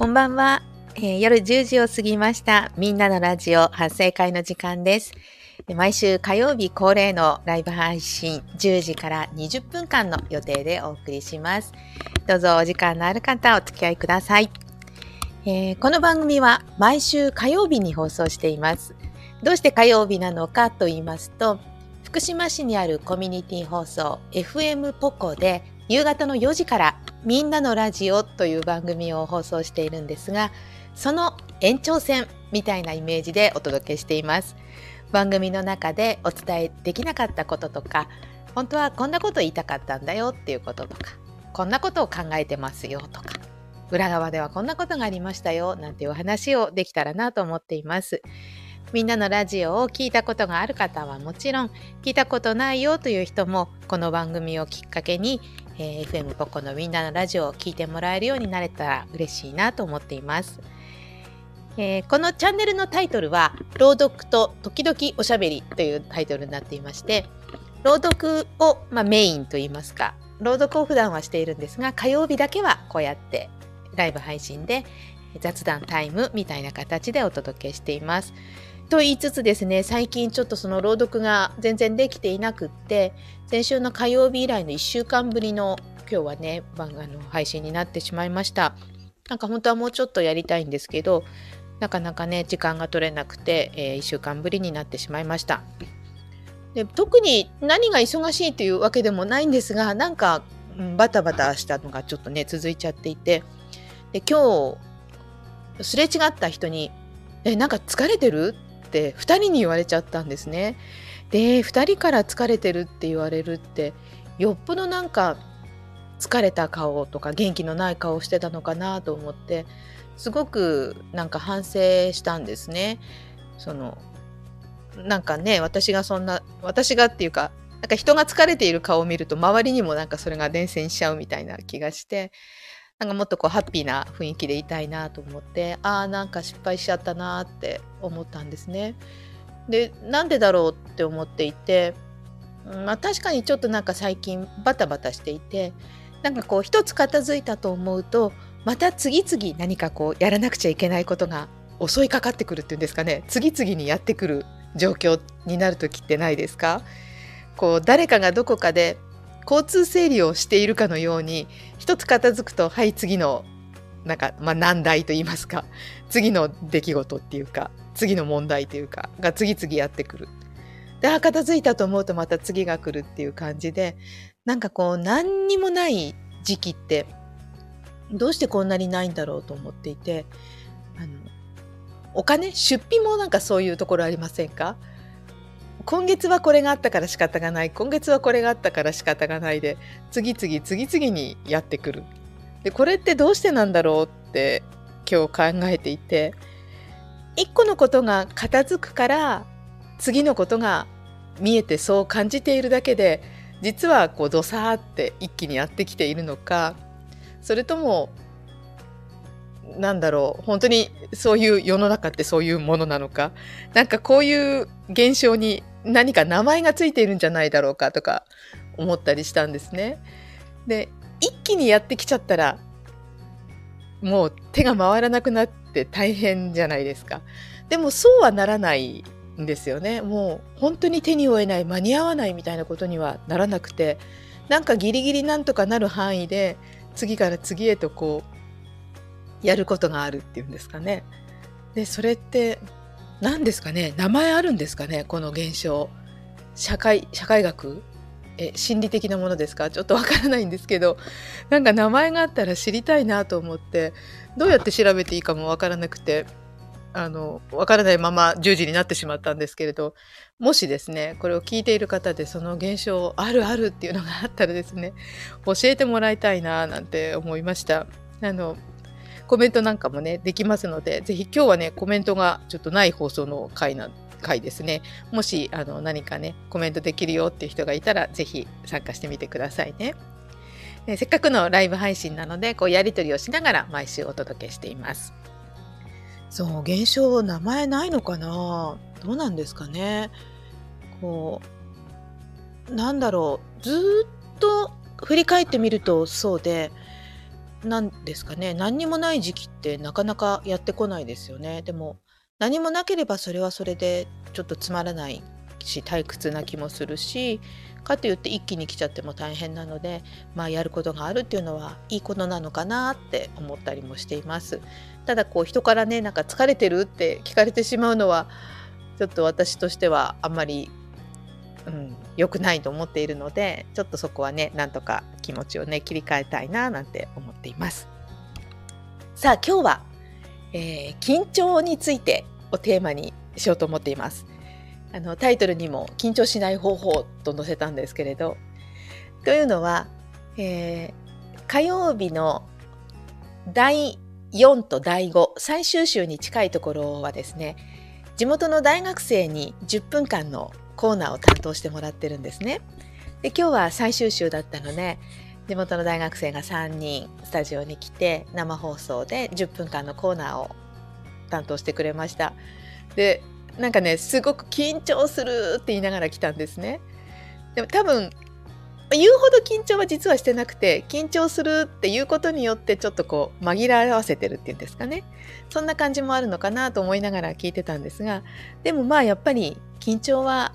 こんばんは、えー、夜10時を過ぎました。みんなのラジオ発声会の時間です。毎週火曜日恒例のライブ配信10時から20分間の予定でお送りします。どうぞお時間のある方お付き合いください。えー、この番組は毎週火曜日に放送しています。どうして火曜日なのかと言いますと、福島市にあるコミュニティ放送 FM ポコで夕方の4時からみんなのラジオという番組を放送しているんですが、その延長線みたいなイメージでお届けしています。番組の中でお伝えできなかったこととか、本当はこんなこと言いたかったんだよっていうこととか、こんなことを考えてますよとか、裏側ではこんなことがありましたよなんていうお話をできたらなと思っています。みんなのラジオを聞いたことがある方はもちろん、聞いたことないよという人も、この番組をきっかけに、えー、FM ポコのみんなのラジオを聞いてもらえるようになれたら嬉しいなと思っています。えー、このチャンネルのタイトルは「朗読と時々おしゃべり」というタイトルになっていまして朗読を、まあ、メインといいますか朗読を普段はしているんですが火曜日だけはこうやってライブ配信で雑談タイムみたいな形でお届けしています。と言いつつですね最近ちょっとその朗読が全然できていなくって先週の火曜日以来の1週間ぶりの今日はね番あの配信になってしまいました。なんか本当はもうちょっとやりたいんですけどなかなかね時間が取れなくて、えー、1週間ぶりになってしまいました。で特に何が忙しいというわけでもないんですがなんか、うん、バタバタしたのがちょっとね続いちゃっていて。で今日すれ違った人に「えなんか疲れてる?」って2人に言われちゃったんですね。で2人から疲れてるって言われるってよっぽどなんか疲れた顔とか元気のない顔してたのかなと思ってすごくなんか反省したんですね。そのなんかね私がそんな私がっていうかなんか人が疲れている顔を見ると周りにもなんかそれが伝染しちゃうみたいな気がしてなんかもっとこうハッピーな雰囲気でいたいなと思ってああなんか失敗しちゃったなって思ったんですね。でなんでだろうって思っていて、まあ、確かにちょっとなんか最近バタバタしていてなんかこう一つ片付いたと思うとまた次々何かこうやらなくちゃいけないことが襲いかかってくるっていうんですかね次々にやってくる状況になる時ってないですか？こう誰かがどこかで交通整理をしているかのように一つ片付くとはい次のなんか、まあ、難題と言いますか次の出来事っていうか次の問題というかが次々やってくる。であ片付いたと思うとまた次が来るっていう感じでなんかこう何にもない時期ってどうしてこんなにないんだろうと思っていてあのお金出費もなんかそういうところありませんか？今月はこれがあったから仕方がない。今月はこれがあったから仕方がないで次々次々にやってくる。でこれってどうしてなんだろうって今日考えていて一個のことが片付くから次のことが見えてそう感じているだけで実はこうドサーって一気にやってきているのかそれともなんだろう本当にそういう世の中ってそういうものなのかなんかこういう現象に何か名前がついているんじゃないだろうかとか思ったりしたんですね。で一気にやってきちゃったらもう手が回らなくなって大変じゃないですか。でもそうはならないんですよね。もう本当に手に負えない間に合わないみたいなことにはならなくてなんかギリギリなんとかなる範囲で次から次へとこうやることがあるっていうんですかね。でそれって何ですかね。名前あるんですかね。この現象。社会社会学？え心理的なものですか？ちょっとわからないんですけど。なんか名前があったら知りたいなと思って。どうやって調べていいかもわからなくて。あのわからないまま10時になってしまったんですけれど。もしですねこれを聞いている方でその現象あるあるっていうのがあったらですね教えてもらいたいななんて思いました。あのコメントなんかもね、できますので、ぜひ今日はね、コメントがちょっとない放送の回な回ですね。もしあの何かね、コメントできるよっていう人がいたら、ぜひ参加してみてくださいね。えせっかくのライブ配信なので、こうやり取りをしながら毎週お届けしています。そう、現象、名前ないのかな？どうなんですかね？こう、なんだろう、ずっと振り返ってみるとそうで、なんですかね何にもない時期ってなかなかやってこないですよね。でも何もなければそれはそれでちょっとつまらないし退屈な気もするしかといって一気に来ちゃっても大変なのでまあやることがあるっていうのはいいことなのかなって思ったりもしていますただこう人からねなんか疲れてるって聞かれてしまうのはちょっと私としてはあんまりうん、良くないと思っているのでちょっとそこはねなんとか気持ちをね切り替えたいななんて思っています。さあ今日は、えー、緊張についてをテーマにしようと思っています。あのタイトルにも緊張しない方法と載せたんですけれどというのは、えー、火曜日の第4と第5最終週に近いところはですね地元の大学生に10分間のコーナーを担当してもらってるんですね。で今日は最終週だったので地元の大学生が3人スタジオに来て生放送で10分間のコーナーを担当してくれました。でなんかねすごく緊張するって言いながら来たんですね。でも多分言うほど緊張は実はしてなくて緊張するっていうことによってちょっとこう紛らわせてるっていうんですかねそんな感じもあるのかなと思いながら聞いてたんですがでもまあやっぱり緊張は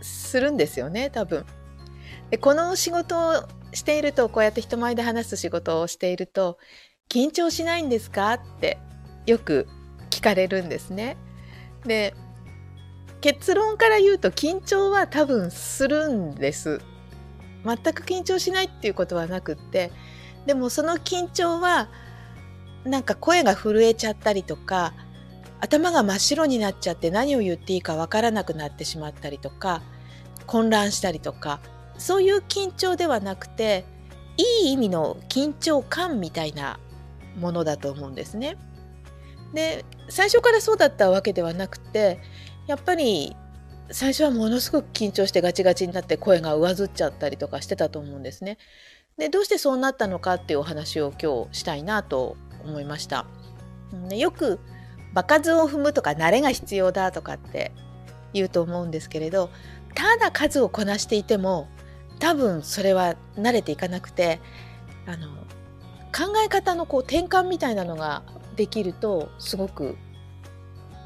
するんですよね多分。でこの仕事をしているとこうやって人前で話す仕事をしていると緊張しないんですか？ってよく聞かれるんですね。で結論から言うと緊張は多分するんです。全く緊張しないっていうことはなくってでもその緊張はなんか声が震えちゃったりとか頭が真っ白になっちゃって何を言っていいかわからなくなってしまったりとか混乱したりとかそういう緊張ではなくていい意味の緊張感みたいなものだと思うんですね。で最初からそうだったわけではなくてやっぱり最初はものすごく緊張してガチガチになって声が上ずっちゃったりとかしてたと思うんですね。でどうしてそうなったのかっていうお話を今日したいなと思いました。でよく場数を踏むとか慣れが必要だとかって言うと思うんですけれどただ数をこなしていても多分それは慣れていかなくてあの考え方のこう転換みたいなのができるとすごく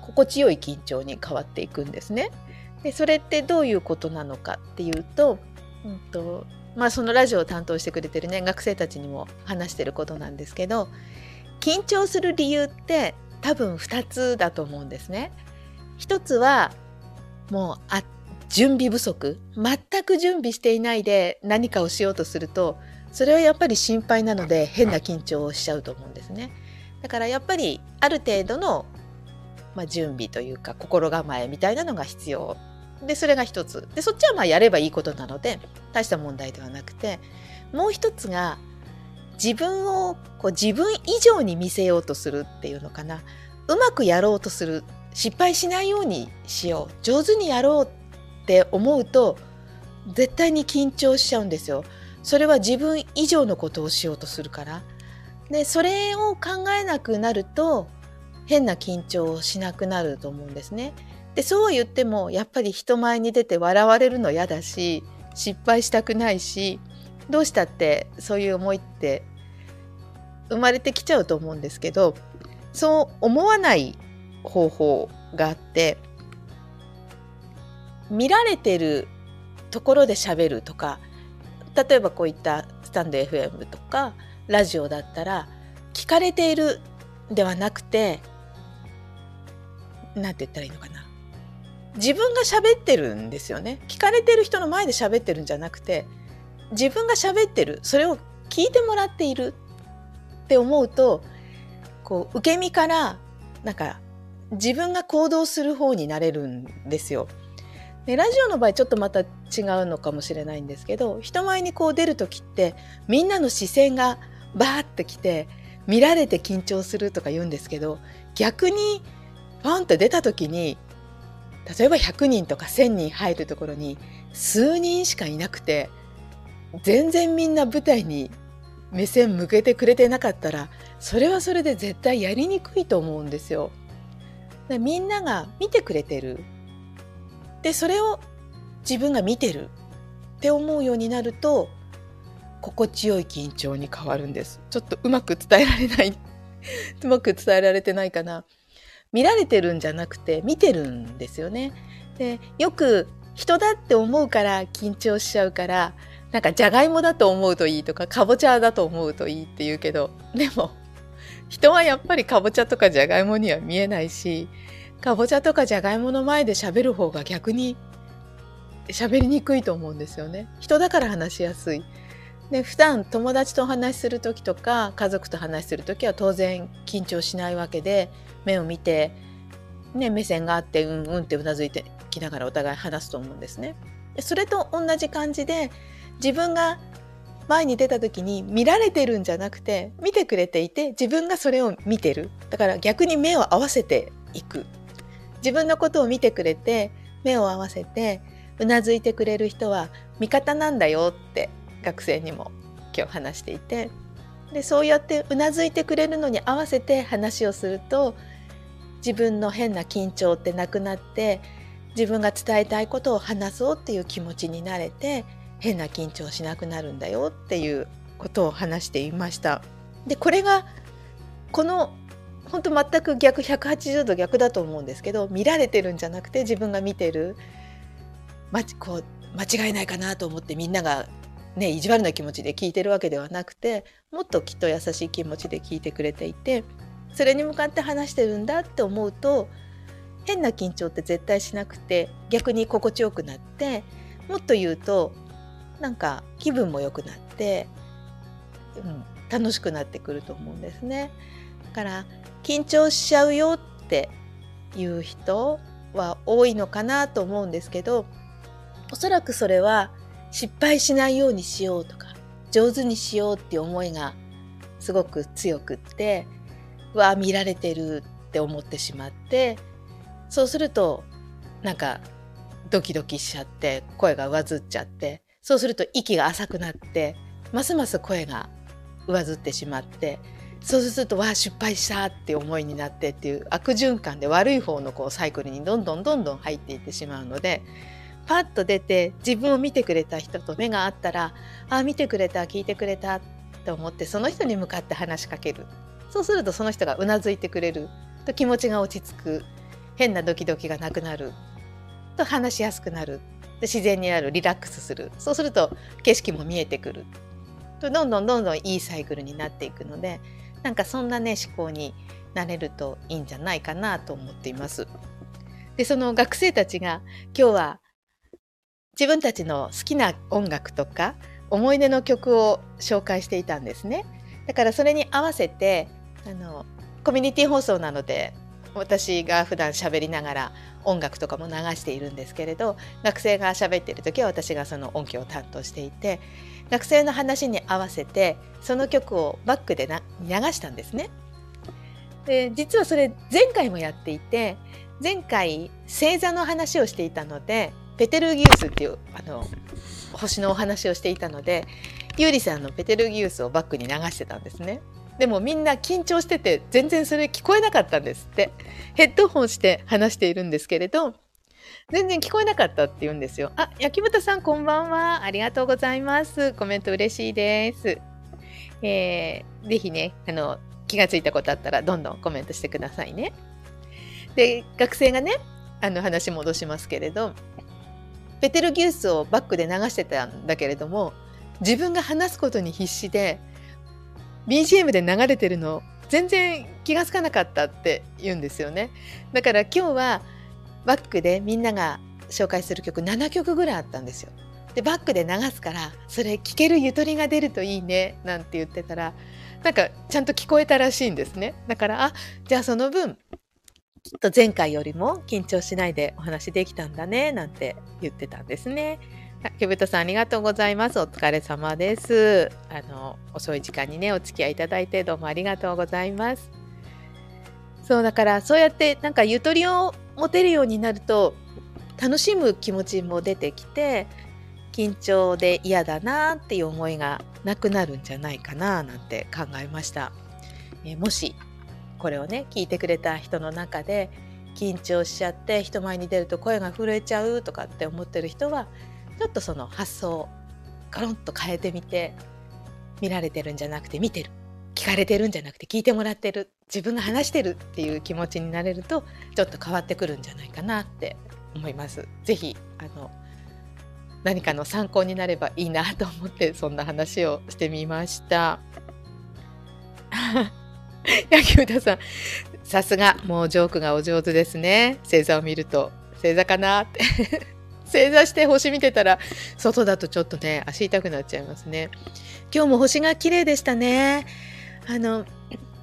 心地よい緊張に変わっていくんですね。でそれってどういうことなのかっていうと,、うんとまあ、そのラジオを担当してくれてるね学生たちにも話してることなんですけど緊張する理由って多分2つだと思うんですね。一つはもうあ準備不足全く準備していないで何かをしようとするとそれはやっぱり心配なので変な緊張をしちゃうと思うんですね。だからやっぱりある程度の、まあ、準備というか心構えみたいなのが必要でそれが一つでそっちはまあやればいいことなので大した問題ではなくてもう一つが自分をこう自分以上に見せようとするっていうのかなうまくやろうとする失敗しないようにしよう上手にやろうって思うと絶対に緊張しちゃうんですよ。それは自分以上のことをしようとするから。でそれを考えなくなると変な緊張をしなくなると思うんですね。でそう言ってもやっぱり人前に出て笑われるの嫌だし失敗したくないしどうしたってそういう思いって生まれてきちゃうと思うんですけどそう思わない方法があって見られてるところで喋るとか例えばこういったスタンド FM とかラジオだったら聞かれているではなくて何て言ったらいいのかな。自分が喋ってるんですよね。聞かれてる人の前で喋ってるんじゃなくて自分が喋ってるそれを聞いてもらっているって思うとこう受け身からなんか自分が行動する方になれるんですよ。でラジオの場合ちょっとまた違うのかもしれないんですけど人前にこう出る時ってみんなの視線がバーってきて見られて緊張するとか言うんですけど逆にポンって出た時に例えば100人とか1,000人入るところに数人しかいなくて全然みんな舞台に目線向けてくれてなかったらそれはそれで絶対やりにくいと思うんですよ。みんなが見てくれてる。でそれを自分が見てる。って思うようになると心地よい緊張に変わるんです。ちょっとうまく伝えられない。うまく伝えられてないかな。見られてるんじゃなくて見てるんですよね。でよく人だって思うから緊張しちゃうからなんかじゃがいもだと思うといいとかかぼちゃだと思うといいって言うけどでも人はやっぱりかぼちゃとかじゃがいもには見えないしかぼちゃとかじゃがいもの前で喋る方が逆に喋りにくいと思うんですよね。人だから話しやすい。で普段友達と話しする時とか家族と話しする時は当然緊張しないわけで目を見て、ね、目線があってうんうんってうなずいてきながらお互い話すと思うんですね。それと同じ感じで自分が前に出た時に見られてるんじゃなくて見てくれていて自分がそれを見てる。だから逆に目を合わせていく。自分のことを見てくれて目を合わせてうなずいてくれる人は味方なんだよって学生にも今日話していて。でそうやってうなずいてくれるのに合わせて話をすると自分の変な緊張ってなくなって自分が伝えたいことを話そうっていう気持ちになれて変な緊張しなくなるんだよっていうことを話していました。でこれがこの本当全く逆180度逆だと思うんですけど見られてるんじゃなくて自分が見てる、ま、こう間違いないかなと思ってみんなが、ね、意地悪な気持ちで聞いてるわけではなくてもっときっと優しい気持ちで聞いてくれていてそれに向かって話してるんだって思うと変な緊張って絶対しなくて逆に心地よくなってもっと言うとなんか気分も良くなって、うん、楽しくなってくると思うんですね。だから緊張しちゃうよっていう人は多いのかなと思うんですけどおそらくそれは失敗しないようにしようとか上手にしようっていう思いがすごく強くってわあ見られてるって思ってしまってそうするとなんかドキドキしちゃって声が上ずっちゃってそうすると息が浅くなってますます声が上ずってしまってそうするとわあ失敗したって思いになってっていう悪循環で悪い方のこうサイクルにどんどんどんどん入っていってしまうのでパッと出て自分を見てくれた人と目が合ったらああ見てくれた聞いてくれたって思ってその人に向かって話しかける。そうするとその人がうなずいてくれる。と気持ちが落ち着く。変なドキドキがなくなる。と話しやすくなる。で自然になるリラックスするそうすると景色も見えてくるどんどんどんどんいいサイクルになっていくのでなんかそんなね思考になれるといいんじゃないかなと思っています。でその学生たちが今日は自分たちの好きな音楽とか思い出の曲を紹介していたんですね。だからそれに合わせてあのコミュニティ放送なので私が普段喋りながら音楽とかも流しているんですけれど学生が喋っている時は私がその音響を担当していて学生の話に合わせてその曲をバックで流したんですね。で実はそれ前回もやっていて前回星座の話をしていたのでペテルギウスっていうあの星のお話をしていたのでゆうりさんのペテルギウスをバックに流してたんですね。でもみんな緊張してて全然それ聞こえなかったんですって。ヘッドホンして話しているんですけれど全然聞こえなかったって言うんですよ。あ焼き豚さんこんばんは。ありがとうございます。コメント嬉しいです。えー、ぜひねあの気がついたことあったらどんどんコメントしてくださいね。で学生がねあの話戻しますけれどペテルギウスをバックで流してたんだけれども自分が話すことに必死で BGM で流れてるの全然気が付かなかったって言うんですよね。だから今日はバックでみんなが紹介する曲7曲ぐらいあったんですよ。でバックで流すからそれ聴けるゆとりが出るといいねなんて言ってたらなんかちゃんと聞こえたらしいんですね。だからあじゃあその分きっと前回よりも緊張しないでお話できたんだねなんて言ってたんですね。ケブトさんありがとうございます。お疲れ様です。あの、遅い時間にね、お付き合いいただいてどうもありがとうございます。そうだからそうやってなんかゆとりを持てるようになると楽しむ気持ちも出てきて緊張で嫌だなっていう思いがなくなるんじゃないかななんて考えました。えもしこれをね聞いてくれた人の中で緊張しちゃって人前に出ると声が震えちゃうとかって思ってる人はちょっとその発想をガロンと変えてみて見られてるんじゃなくて見てる。聞かれてるんじゃなくて聞いてもらってる。自分が話してるっていう気持ちになれるとちょっと変わってくるんじゃないかなって思います。ぜひあの何かの参考になればいいなと思ってそんな話をしてみました。野球田さんさすがもうジョークがお上手ですね。星座を見ると。星座かなって。正座して星見てたら外だとちょっとね足痛くなっちゃいますね。今日も星が綺麗でしたね。あの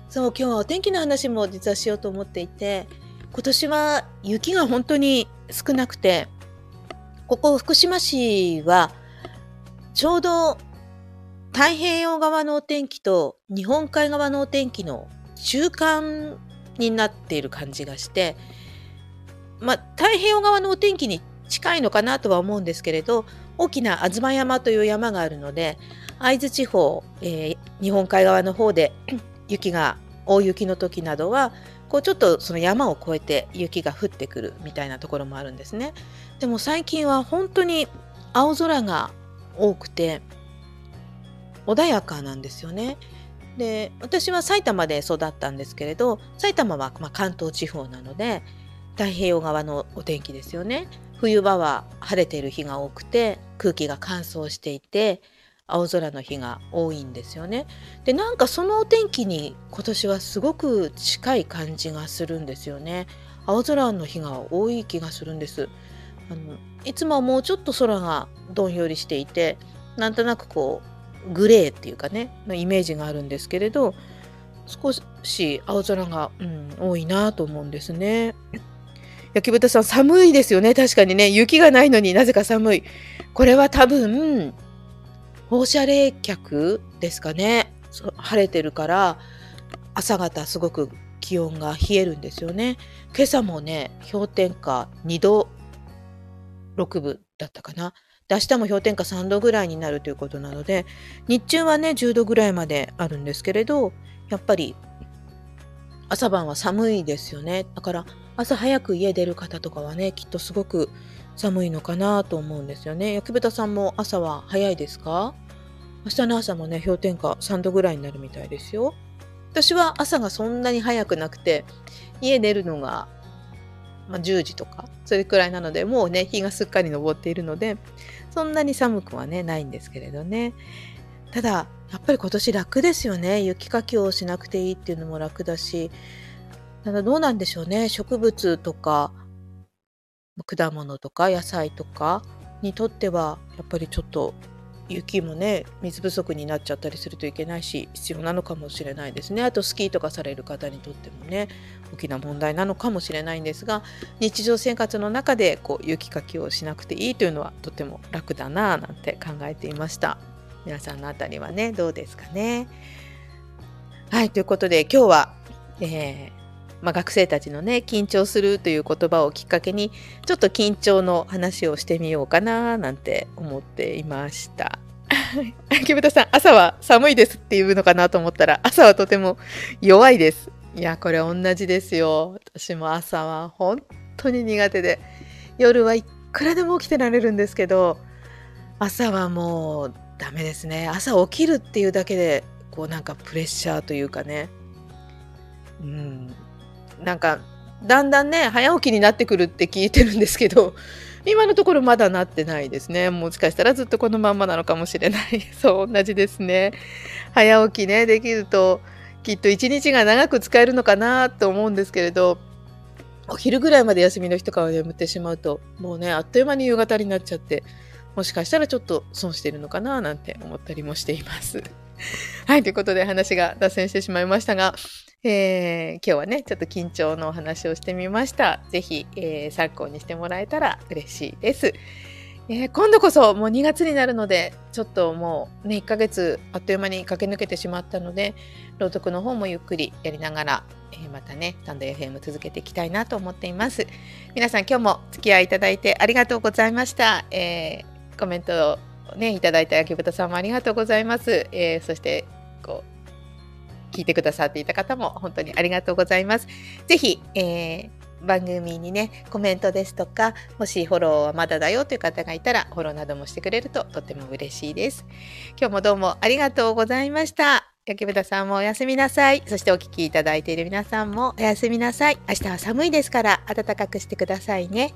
そう今日はお天気の話も実はしようと思っていて今年は雪が本当に少なくてここ福島市はちょうど太平洋側のお天気と日本海側のお天気の中間になっている感じがしてまあ太平洋側のお天気に近いのかなとは思うんですけれど大きな吾妻山という山があるので会津地方、えー、日本海側の方で 雪が大雪の時などはこうちょっとその山を越えて雪が降ってくるみたいなところもあるんですね。でも最近は本当に青空が多くて穏やかなんですよね。で私は埼玉で育ったんですけれど埼玉はま関東地方なので太平洋側のお天気ですよね。冬場は晴れている日が多くて空気が乾燥していて青空の日が多いんですよね。でなんかそのお天気に今年はすごく近い感じがするんですよね。青空の日が多い気がするんです。あのいつもはもうちょっと空がどんよりしていてなんとなくこうグレーっていうかねのイメージがあるんですけれど少し青空が、うん、多いなと思うんですね。焼豚さん寒いですよね。確かにね。雪がないのになぜか寒い。これは多分放射冷却ですかね。晴れてるから朝方すごく気温が冷えるんですよね。今朝もね氷点下2度6分だったかな。で明日も氷点下3度ぐらいになるということなので日中はね10度ぐらいまであるんですけれどやっぱり朝晩は寒いですよね。だから朝早く家出る方とかはねきっとすごく寒いのかなと思うんですよね。焼豚さんも朝は早いですか？明日の朝もね氷点下3度ぐらいになるみたいですよ。私は朝がそんなに早くなくて家出るのが、まあ、10時とかそれくらいなのでもうね日がすっかり昇っているのでそんなに寒くはねないんですけれどね。ただやっぱり今年楽ですよね。雪かきをしなくていいっていうのも楽だしただどうなんでしょうね。植物とか果物とか野菜とかにとってはやっぱりちょっと雪もね水不足になっちゃったりするといけないし必要なのかもしれないですね。あとスキーとかされる方にとってもね大きな問題なのかもしれないんですが日常生活の中でこう雪かきをしなくていいというのはとても楽だなぁなんて考えていました。皆さんのあたりはねどうですかね。はいということで今日は、えーまあ、学生たちのね緊張するという言葉をきっかけにちょっと緊張の話をしてみようかななんて思っていました。木豚さん朝は寒いですっていうのかなと思ったら朝はとても弱いです。いやこれ同じですよ。私も朝は本当に苦手で夜はいくらでも起きてられるんですけど朝はもうダメですね。朝起きるっていうだけでこうなんかプレッシャーというかねうんなんかだんだんね早起きになってくるって聞いてるんですけど 今のところまだなってないですね。もしかしたらずっとこのまんまなのかもしれない。そう同じですね。早起きねできるときっと一日が長く使えるのかなと思うんですけれどお昼ぐらいまで休みの日とかは眠ってしまうともうねあっという間に夕方になっちゃってもしかしたらちょっと損してるのかななんて思ったりもしています。はい、ということで話が脱線してしまいましたが、えー、今日はね、ちょっと緊張のお話をしてみました。ぜひ、えー、参考にしてもらえたら嬉しいです。えー、今度こそもう2月になるので、ちょっともうね、1ヶ月あっという間に駆け抜けてしまったので、朗読の方もゆっくりやりながら、えー、またね、スタンド FM 続けていきたいなと思っています。皆さん今日も付き合いいただいてありがとうございました。えー、コメントをね、いただいた焼き豚さんもありがとうございます。えそして、こう、聞いてくださっていた方も本当にありがとうございます。ぜひ、えー、番組にね、コメントですとか、もしフォローはまだだよという方がいたら、フォローなどもしてくれるととても嬉しいです。今日もどうもありがとうございました。焼豚さんもおやすみなさい。そしてお聴きいただいている皆さんもおやすみなさい。明日は寒いですから暖かくしてくださいね。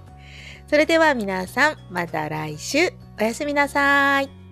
それでは皆さん、また来週。おやすみなさい。